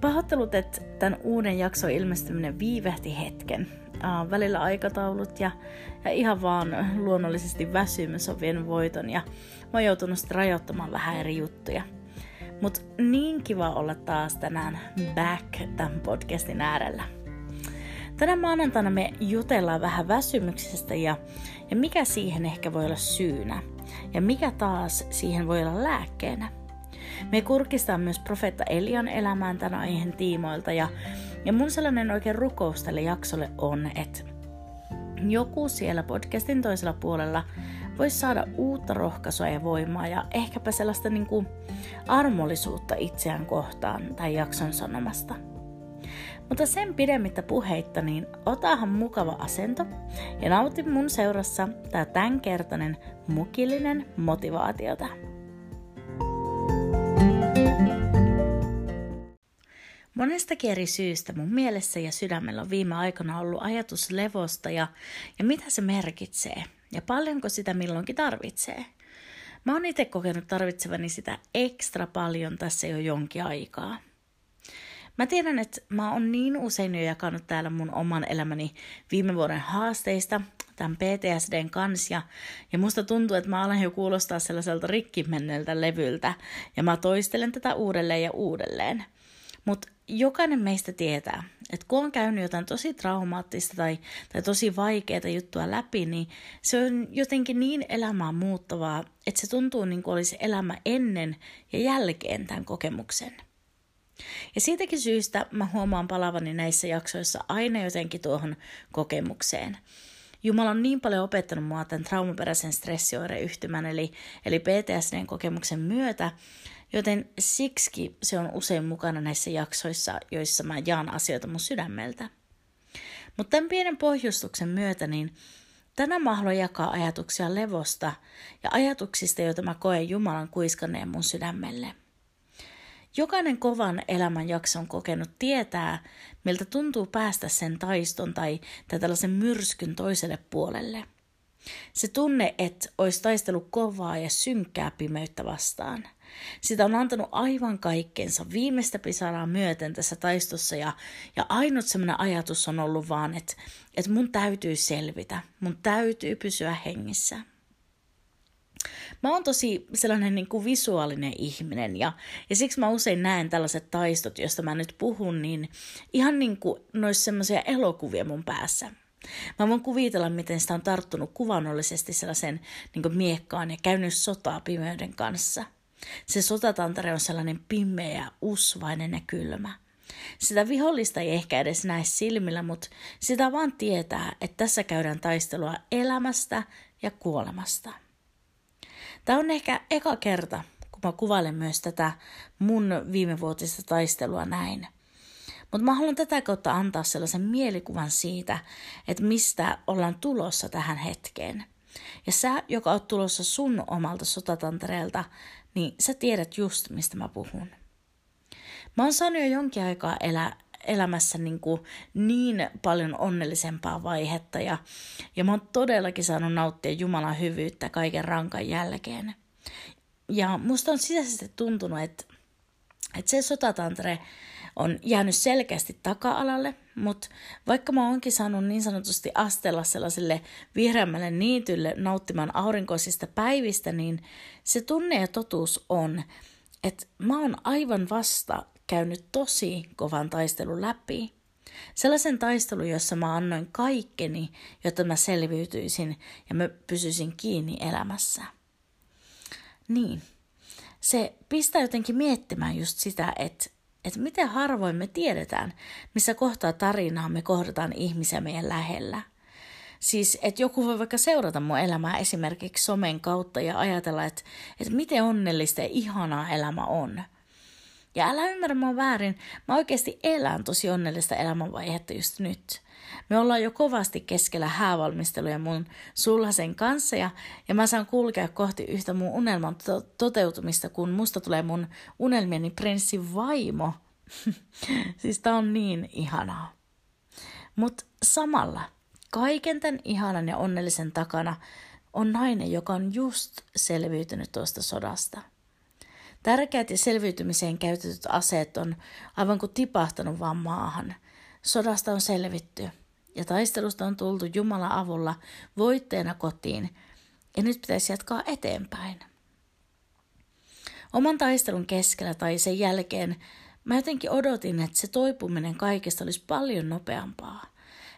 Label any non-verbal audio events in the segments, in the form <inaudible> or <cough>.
Pahoittelut, että tämän uuden jakson ilmestyminen viivähti hetken. Uh, välillä aikataulut ja, ja ihan vaan luonnollisesti väsymys on vienyt voiton ja mä oon joutunut sitten rajoittamaan vähän eri juttuja. Mutta niin kiva olla taas tänään back tämän podcastin äärellä. Tänä maanantaina me jutellaan vähän väsymyksestä ja, ja mikä siihen ehkä voi olla syynä. Ja mikä taas siihen voi olla lääkkeenä. Me kurkistaan myös profeetta Elian elämään tämän aiheen tiimoilta ja, ja mun sellainen oikein rukous tälle jaksolle on, että joku siellä podcastin toisella puolella voisi saada uutta rohkaisua ja voimaa ja ehkäpä sellaista niin kuin armollisuutta itseään kohtaan tai jakson sanomasta. Mutta sen pidemmittä puheitta, niin otahan mukava asento ja nauti mun seurassa tää tämänkertainen mukillinen motivaatiota. Monestakin eri syystä mun mielessä ja sydämellä on viime aikoina ollut ajatus levosta ja, ja mitä se merkitsee ja paljonko sitä milloinkin tarvitsee. Mä oon itse kokenut tarvitsevani sitä ekstra paljon tässä jo jonkin aikaa. Mä tiedän, että mä oon niin usein jo jakanut täällä mun oman elämäni viime vuoden haasteista, tämän PTSDn kanssa, ja, ja musta tuntuu, että mä alan jo kuulostaa sellaiselta rikkimenneeltä levyltä, ja mä toistelen tätä uudelleen ja uudelleen. Mutta jokainen meistä tietää, että kun on käynyt jotain tosi traumaattista tai, tai tosi vaikeaa juttua läpi, niin se on jotenkin niin elämää muuttavaa, että se tuntuu niin kuin olisi elämä ennen ja jälkeen tämän kokemuksen. Ja siitäkin syystä mä huomaan palavani näissä jaksoissa aina jotenkin tuohon kokemukseen. Jumala on niin paljon opettanut mua tämän traumaperäisen stressioireyhtymän eli, eli PTSDn kokemuksen myötä, joten siksi se on usein mukana näissä jaksoissa, joissa mä jaan asioita mun sydämeltä. Mutta tämän pienen pohjustuksen myötä, niin tänään mä haluan jakaa ajatuksia levosta ja ajatuksista, joita mä koen Jumalan kuiskanneen mun sydämelle – Jokainen kovan elämän jakson kokenut tietää, miltä tuntuu päästä sen taiston tai, tai tällaisen myrskyn toiselle puolelle. Se tunne, että olisi taistelu kovaa ja synkkää pimeyttä vastaan. Sitä on antanut aivan kaikkensa viimeistä pisaraa myöten tässä taistossa ja, ja ainut semmoinen ajatus on ollut vaan, että, että mun täytyy selvitä, mun täytyy pysyä hengissä. Mä oon tosi sellainen niin kuin visuaalinen ihminen ja, ja siksi mä usein näen tällaiset taistot, joista mä nyt puhun, niin ihan niin kuin noissa semmoisia elokuvia mun päässä. Mä voin kuvitella, miten sitä on tarttunut kuvannollisesti sellaisen niin miekkaan ja käynyt sotaa pimeyden kanssa. Se sotatantare on sellainen pimeä, usvainen ja kylmä. Sitä vihollista ei ehkä edes näe silmillä, mutta sitä vaan tietää, että tässä käydään taistelua elämästä ja kuolemasta. Tämä on ehkä eka kerta, kun mä kuvailen myös tätä mun viimevuotista taistelua näin. Mutta mä haluan tätä kautta antaa sellaisen mielikuvan siitä, että mistä ollaan tulossa tähän hetkeen. Ja sä, joka oot tulossa sun omalta sotatantereelta, niin sä tiedät just, mistä mä puhun. Mä oon saanut jo jonkin aikaa elää elämässä niin, kuin niin paljon onnellisempaa vaihetta ja, ja mä oon todellakin saanut nauttia Jumalan hyvyyttä kaiken rankan jälkeen. Ja musta on sisäisesti tuntunut, että, että se sotatantre on jäänyt selkeästi taka-alalle, mutta vaikka mä oonkin saanut niin sanotusti astella sellaiselle vihreämmälle niitylle nauttimaan aurinkoisista päivistä, niin se tunne ja totuus on, että mä oon aivan vasta käynyt tosi kovan taistelun läpi. Sellaisen taistelun, jossa mä annoin kaikkeni, jotta mä selviytyisin ja mä pysyisin kiinni elämässä. Niin, se pistää jotenkin miettimään just sitä, että, että miten harvoin me tiedetään, missä kohtaa tarinaa me kohdataan ihmisiä meidän lähellä. Siis, että joku voi vaikka seurata mun elämää esimerkiksi somen kautta ja ajatella, että, että miten onnellista ja ihanaa elämä on – Ja älä ymmärrä mua väärin, mä oikeasti elän tosi onnellista elämänvaihetta just nyt. Me ollaan jo kovasti keskellä häävalmisteluja mun sulhasen kanssa ja, ja mä saan kulkea kohti yhtä mun unelman to- toteutumista, kun musta tulee mun unelmieni prinssi vaimo. <laughs> siis tää on niin ihanaa. Mutta samalla kaiken tämän ihanan ja onnellisen takana on nainen, joka on just selviytynyt tuosta sodasta. Tärkeät ja selviytymiseen käytetyt aseet on aivan kuin tipahtanut vaan maahan. Sodasta on selvitty ja taistelusta on tultu Jumalan avulla voitteena kotiin ja nyt pitäisi jatkaa eteenpäin. Oman taistelun keskellä tai sen jälkeen mä jotenkin odotin, että se toipuminen kaikesta olisi paljon nopeampaa.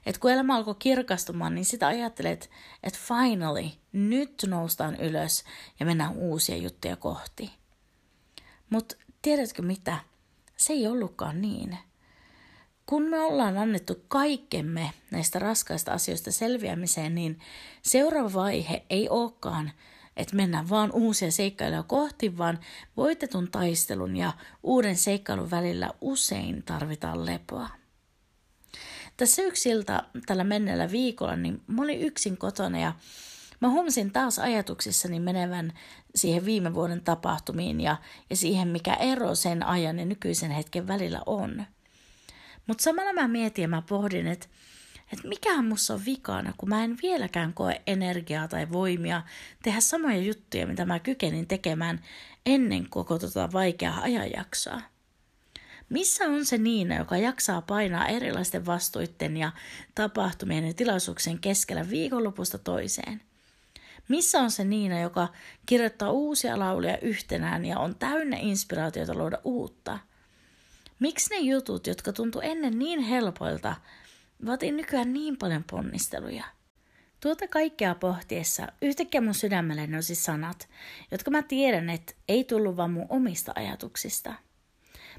Et kun elämä alkoi kirkastumaan, niin sitä ajattelet, että finally, nyt noustaan ylös ja mennään uusia juttuja kohti. Mutta tiedätkö mitä? Se ei ollutkaan niin. Kun me ollaan annettu kaikkemme näistä raskaista asioista selviämiseen, niin seuraava vaihe ei olekaan, että mennään vaan uusia seikkailuja kohti, vaan voitetun taistelun ja uuden seikkailun välillä usein tarvitaan lepoa. Tässä yksi ilta tällä menneellä viikolla, niin mä olin yksin kotona ja mä huomasin taas ajatuksissani menevän siihen viime vuoden tapahtumiin ja, ja siihen, mikä ero sen ajan ja nykyisen hetken välillä on. Mutta samalla mä mietin ja mä pohdin, että että mikä musta on vikana, kun mä en vieläkään koe energiaa tai voimia tehdä samoja juttuja, mitä mä kykenin tekemään ennen koko tota vaikeaa ajanjaksoa. Missä on se Niina, joka jaksaa painaa erilaisten vastuitten ja tapahtumien ja tilaisuuksien keskellä viikonlopusta toiseen? Missä on se Niina, joka kirjoittaa uusia lauluja yhtenään ja on täynnä inspiraatiota luoda uutta? Miksi ne jutut, jotka tuntu ennen niin helpoilta, vaatii nykyään niin paljon ponnisteluja? Tuota kaikkea pohtiessa yhtäkkiä mun sydämelle nousi sanat, jotka mä tiedän, että ei tullut vaan mun omista ajatuksista –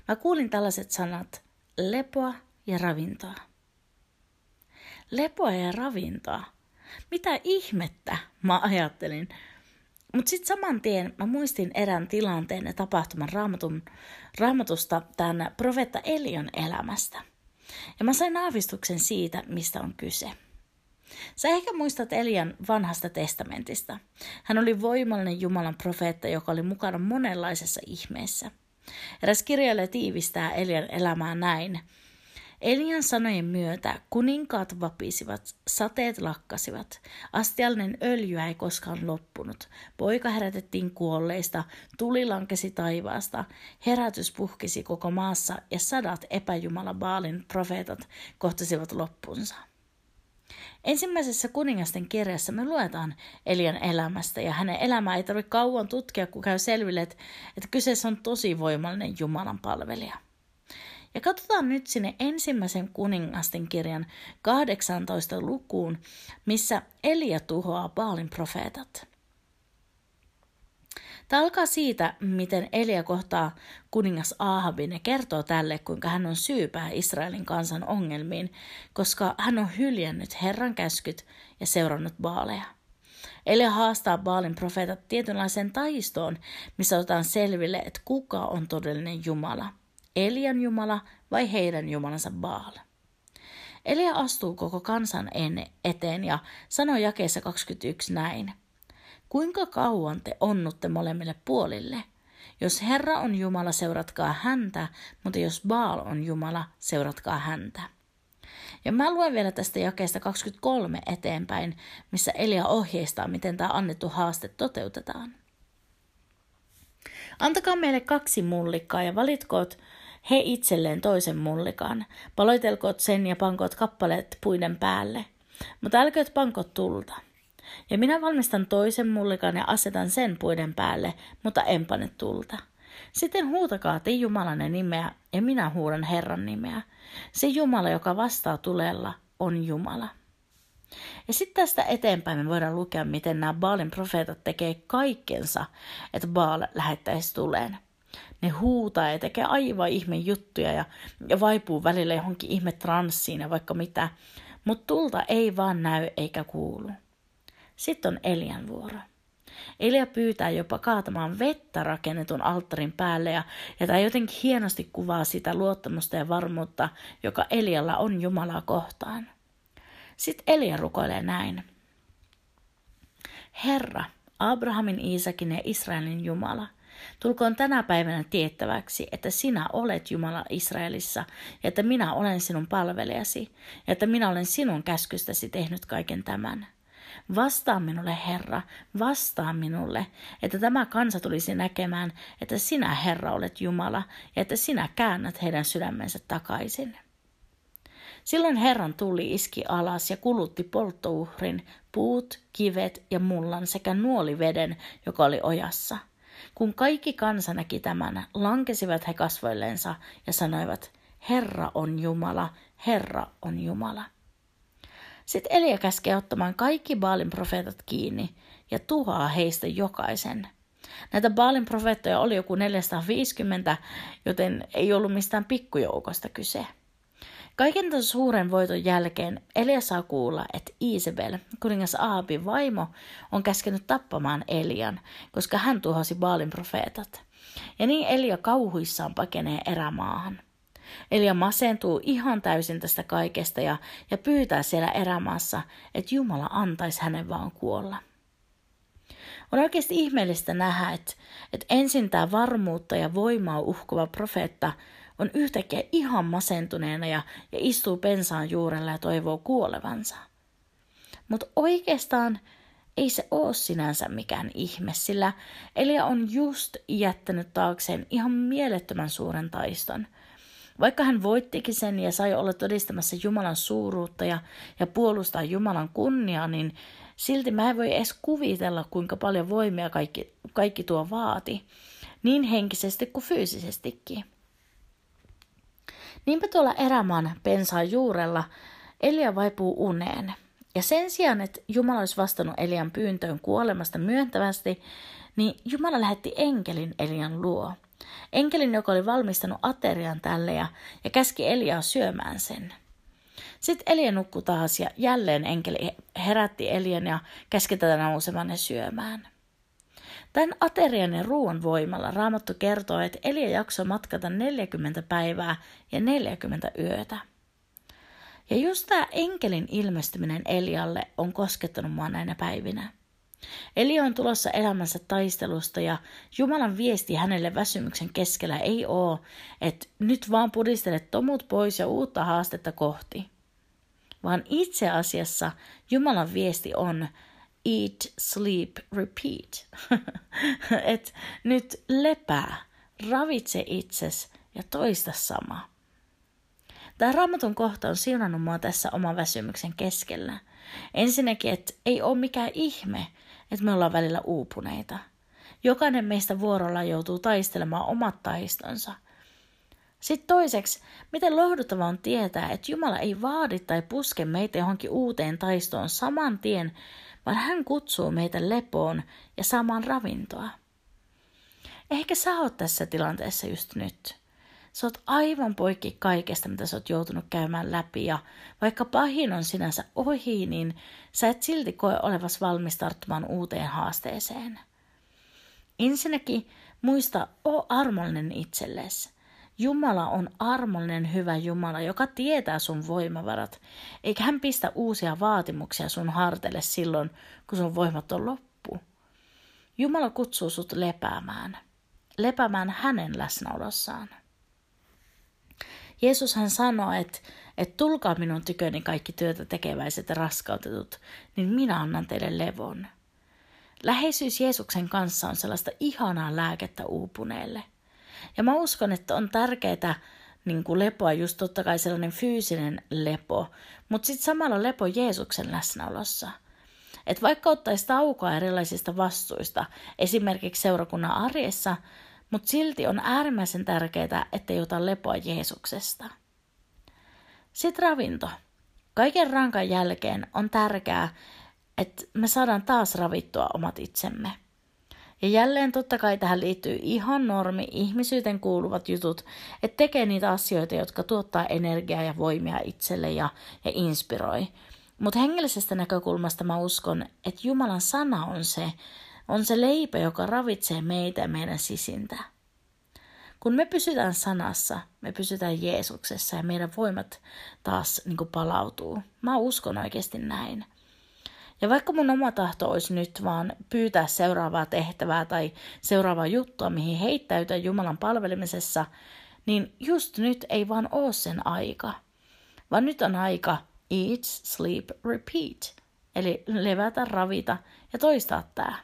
Mä kuulin tällaiset sanat, lepoa ja ravintoa. Lepoa ja ravintoa. Mitä ihmettä, mä ajattelin. Mutta sitten saman tien mä muistin erään tilanteen ja tapahtuman raamatun, raamatusta tämän profetta Elion elämästä. Ja mä sain aavistuksen siitä, mistä on kyse. Sä ehkä muistat Elian vanhasta testamentista. Hän oli voimallinen Jumalan profeetta, joka oli mukana monenlaisessa ihmeessä – Eräs kirjailija tiivistää Elian elämää näin. Elian sanojen myötä kuninkaat vapisivat, sateet lakkasivat, astiallinen öljy ei koskaan loppunut, poika herätettiin kuolleista, tuli lankesi taivaasta, herätys puhkisi koko maassa ja sadat epäjumala Baalin profeetat kohtasivat loppunsa. Ensimmäisessä kuningasten kirjassa me luetaan Elian elämästä ja hänen elämää ei tarvitse kauan tutkia, kun käy selville, että, että kyseessä on tosi voimallinen Jumalan palvelija. Ja katsotaan nyt sinne ensimmäisen kuningasten kirjan 18 lukuun, missä Elia tuhoaa Baalin profeetat. Tämä alkaa siitä, miten Elia kohtaa kuningas Ahabin ja kertoo tälle, kuinka hän on syypää Israelin kansan ongelmiin, koska hän on hyljännyt Herran käskyt ja seurannut baaleja. Elia haastaa Baalin profeetat tietynlaiseen taistoon, missä otetaan selville, että kuka on todellinen Jumala. Elian Jumala vai heidän Jumalansa Baal. Elia astuu koko kansan eteen ja sanoo jakeessa 21 näin. Kuinka kauan te onnutte molemmille puolille? Jos Herra on Jumala, seuratkaa häntä, mutta jos Baal on Jumala, seuratkaa häntä. Ja mä luen vielä tästä jakeesta 23 eteenpäin, missä Elia ohjeistaa, miten tämä annettu haaste toteutetaan. Antakaa meille kaksi mullikkaa ja valitkoot he itselleen toisen mullikan. Paloitelkoot sen ja pankoot kappaleet puiden päälle. Mutta älkööt pankot tulta. Ja minä valmistan toisen mullikan ja asetan sen puiden päälle, mutta en pane tulta. Sitten huutakaa te Jumalanne nimeä ja minä huudan Herran nimeä. Se Jumala, joka vastaa tulella, on Jumala. Ja sitten tästä eteenpäin me voidaan lukea, miten nämä Baalin profeetat tekee kaikkensa, että Baal lähettäisi tuleen. Ne huutaa ja tekee aivan ihme juttuja ja, ja vaipuu välillä johonkin ihme transsiin ja vaikka mitä, mutta tulta ei vaan näy eikä kuulu. Sitten on Elian vuoro. Elia pyytää jopa kaatamaan vettä rakennetun alttarin päälle ja, ja tämä jotenkin hienosti kuvaa sitä luottamusta ja varmuutta, joka Elialla on Jumalaa kohtaan. Sitten Elia rukoilee näin. Herra, Abrahamin, Iisakin ja Israelin Jumala, tulkoon tänä päivänä tiettäväksi, että sinä olet Jumala Israelissa ja että minä olen sinun palvelijasi ja että minä olen sinun käskystäsi tehnyt kaiken tämän. Vastaa minulle, Herra, vastaa minulle, että tämä kansa tulisi näkemään, että sinä, Herra, olet Jumala ja että sinä käännät heidän sydämensä takaisin. Silloin Herran tuli iski alas ja kulutti polttouhrin, puut, kivet ja mullan sekä nuoliveden, joka oli ojassa. Kun kaikki kansa näki tämän, lankesivat he kasvoillensa ja sanoivat, Herra on Jumala, Herra on Jumala. Sitten Elia käskee ottamaan kaikki Baalin profeetat kiinni ja tuhaa heistä jokaisen. Näitä Baalin profeettoja oli joku 450, joten ei ollut mistään pikkujoukosta kyse. Kaiken tämän suuren voiton jälkeen Elia saa kuulla, että Isabel, kuningas Aabin vaimo, on käskenyt tappamaan Elian, koska hän tuhosi Baalin profeetat. Ja niin Elia kauhuissaan pakenee erämaahan. Elia masentuu ihan täysin tästä kaikesta ja, ja pyytää siellä erämaassa, että Jumala antaisi hänen vaan kuolla. On oikeasti ihmeellistä nähdä, että, että ensin tämä varmuutta ja voimaa uhkuva profeetta on yhtäkkiä ihan masentuneena ja, ja istuu pensaan juurella ja toivoo kuolevansa. Mutta oikeastaan ei se ole sinänsä mikään ihme, sillä Elia on just jättänyt taakseen ihan mielettömän suuren taiston – vaikka hän voittikin sen ja sai olla todistamassa Jumalan suuruutta ja, ja puolustaa Jumalan kunniaa, niin silti mä en voi edes kuvitella, kuinka paljon voimia kaikki, kaikki tuo vaati, niin henkisesti kuin fyysisestikin. Niinpä tuolla erämaan pensaan juurella Elia vaipuu uneen. Ja sen sijaan, että Jumala olisi vastannut Elian pyyntöön kuolemasta myöntävästi, niin Jumala lähetti enkelin Elian luo – Enkelin, joka oli valmistanut aterian tälle ja, ja käski Eliaa syömään sen. Sitten Elia nukkui taas ja jälleen enkeli herätti Elian ja käski tätä nousemaan ja syömään. Tämän aterian ja ruoan voimalla Raamattu kertoo, että Elia jaksoi matkata 40 päivää ja 40 yötä. Ja just tämä enkelin ilmestyminen Elialle on koskettanut mua näinä päivinä. Eli on tulossa elämänsä taistelusta ja Jumalan viesti hänelle väsymyksen keskellä ei ole, että nyt vaan pudistelet tomut pois ja uutta haastetta kohti. Vaan itse asiassa Jumalan viesti on eat, sleep, repeat. <laughs> Et nyt lepää, ravitse itses ja toista sama. Tämä raamatun kohta on siunannut mua tässä oman väsymyksen keskellä. Ensinnäkin, että ei ole mikään ihme, että me ollaan välillä uupuneita. Jokainen meistä vuorolla joutuu taistelemaan omat taistonsa. Sitten toiseksi, miten lohduttava on tietää, että Jumala ei vaadi tai puske meitä johonkin uuteen taistoon saman tien, vaan hän kutsuu meitä lepoon ja saamaan ravintoa. Ehkä sä oot tässä tilanteessa just nyt. Sä oot aivan poikki kaikesta, mitä sä oot joutunut käymään läpi ja vaikka pahin on sinänsä ohi, niin sä et silti koe olevas valmis tarttumaan uuteen haasteeseen. Ensinnäkin muista, o armollinen itsellesi. Jumala on armollinen hyvä Jumala, joka tietää sun voimavarat, eikä hän pistä uusia vaatimuksia sun harteille silloin, kun sun voimat on loppu. Jumala kutsuu sut lepäämään, lepäämään hänen läsnäolossaan. Jeesus hän sanoo, että, että tulkaa minun tyköni kaikki työtä tekeväiset ja raskautetut, niin minä annan teille levon. Läheisyys Jeesuksen kanssa on sellaista ihanaa lääkettä uupuneelle. Ja mä uskon, että on tärkeää niin kuin lepoa, just totta kai sellainen fyysinen lepo, mutta sitten samalla lepo Jeesuksen läsnäolossa. Että vaikka ottaisi taukoa erilaisista vastuista, esimerkiksi seurakunnan arjessa, mutta silti on äärimmäisen tärkeää, ettei ota lepoa Jeesuksesta. Sitten ravinto. Kaiken rankan jälkeen on tärkeää, että me saadaan taas ravittua omat itsemme. Ja jälleen totta kai tähän liittyy ihan normi ihmisyyteen kuuluvat jutut, että tekee niitä asioita, jotka tuottaa energiaa ja voimia itselle ja, ja inspiroi. Mutta hengellisestä näkökulmasta mä uskon, että Jumalan sana on se, on se leipä, joka ravitsee meitä ja meidän sisintä. Kun me pysytään sanassa, me pysytään Jeesuksessa ja meidän voimat taas niin palautuu. Mä uskon oikeasti näin. Ja vaikka mun oma tahto olisi nyt vaan pyytää seuraavaa tehtävää tai seuraavaa juttua, mihin heittäytyä Jumalan palvelemisessa, niin just nyt ei vaan ole sen aika. Vaan nyt on aika eat, sleep, repeat. Eli levätä, ravita ja toistaa tämä.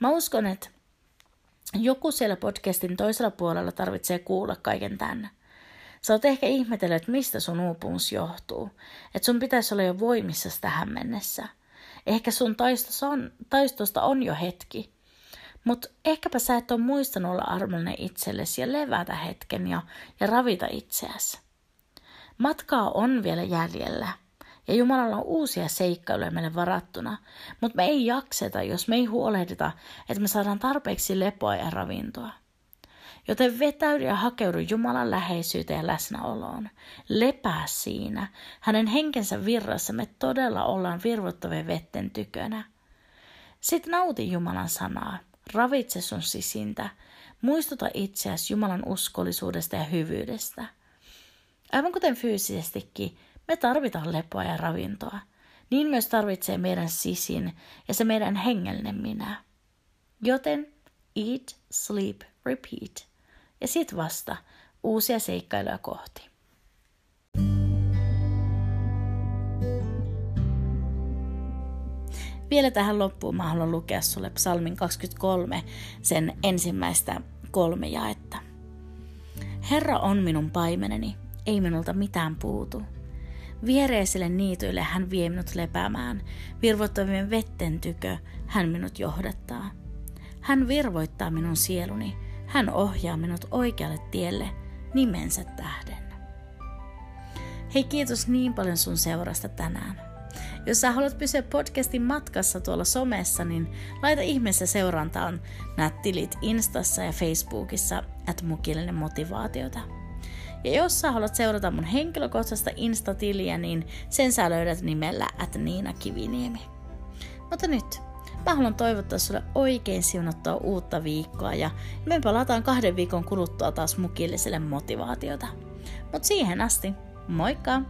Mä uskon, että joku siellä podcastin toisella puolella tarvitsee kuulla kaiken tämän. Sä oot ehkä ihmetellyt, että mistä sun uupumus johtuu. Että sun pitäisi olla jo voimissa tähän mennessä. Ehkä sun on, taistosta on jo hetki. Mutta ehkäpä sä et ole muistanut olla armollinen itsellesi ja levätä hetken ja, ja ravita itseäsi. Matkaa on vielä jäljellä ja Jumalalla on uusia seikkailuja meille varattuna, mutta me ei jakseta, jos me ei huolehdita, että me saadaan tarpeeksi lepoa ja ravintoa. Joten vetäydy ja hakeudu Jumalan läheisyyteen ja läsnäoloon. Lepää siinä. Hänen henkensä virrassa me todella ollaan virvoittavien vetten tykönä. Sitten nauti Jumalan sanaa. Ravitse sun sisintä. Muistuta itseäsi Jumalan uskollisuudesta ja hyvyydestä. Aivan kuten fyysisestikin, me tarvitaan lepoa ja ravintoa. Niin myös tarvitsee meidän sisin ja se meidän hengellinen minä. Joten eat, sleep, repeat. Ja sit vasta uusia seikkailuja kohti. Vielä tähän loppuun mä haluan lukea sulle psalmin 23, sen ensimmäistä kolme jaetta. Herra on minun paimeneni, ei minulta mitään puutu. Viereiselle niityille hän vie minut lepäämään, virvoittavien vetten tykö hän minut johdattaa. Hän virvoittaa minun sieluni, hän ohjaa minut oikealle tielle nimensä tähden. Hei kiitos niin paljon sun seurasta tänään. Jos sä haluat pysyä podcastin matkassa tuolla somessa, niin laita ihmeessä seurantaan nämä tilit Instassa ja Facebookissa, että mukillinen motivaatiota. Ja jos sä haluat seurata mun henkilökohtaista Insta-tiliä, niin sen sä löydät nimellä at Niina Kiviniemi. Mutta nyt, mä haluan toivottaa sulle oikein siunattua uutta viikkoa ja me palataan kahden viikon kuluttua taas mukilliselle motivaatiota. Mut siihen asti, moikka!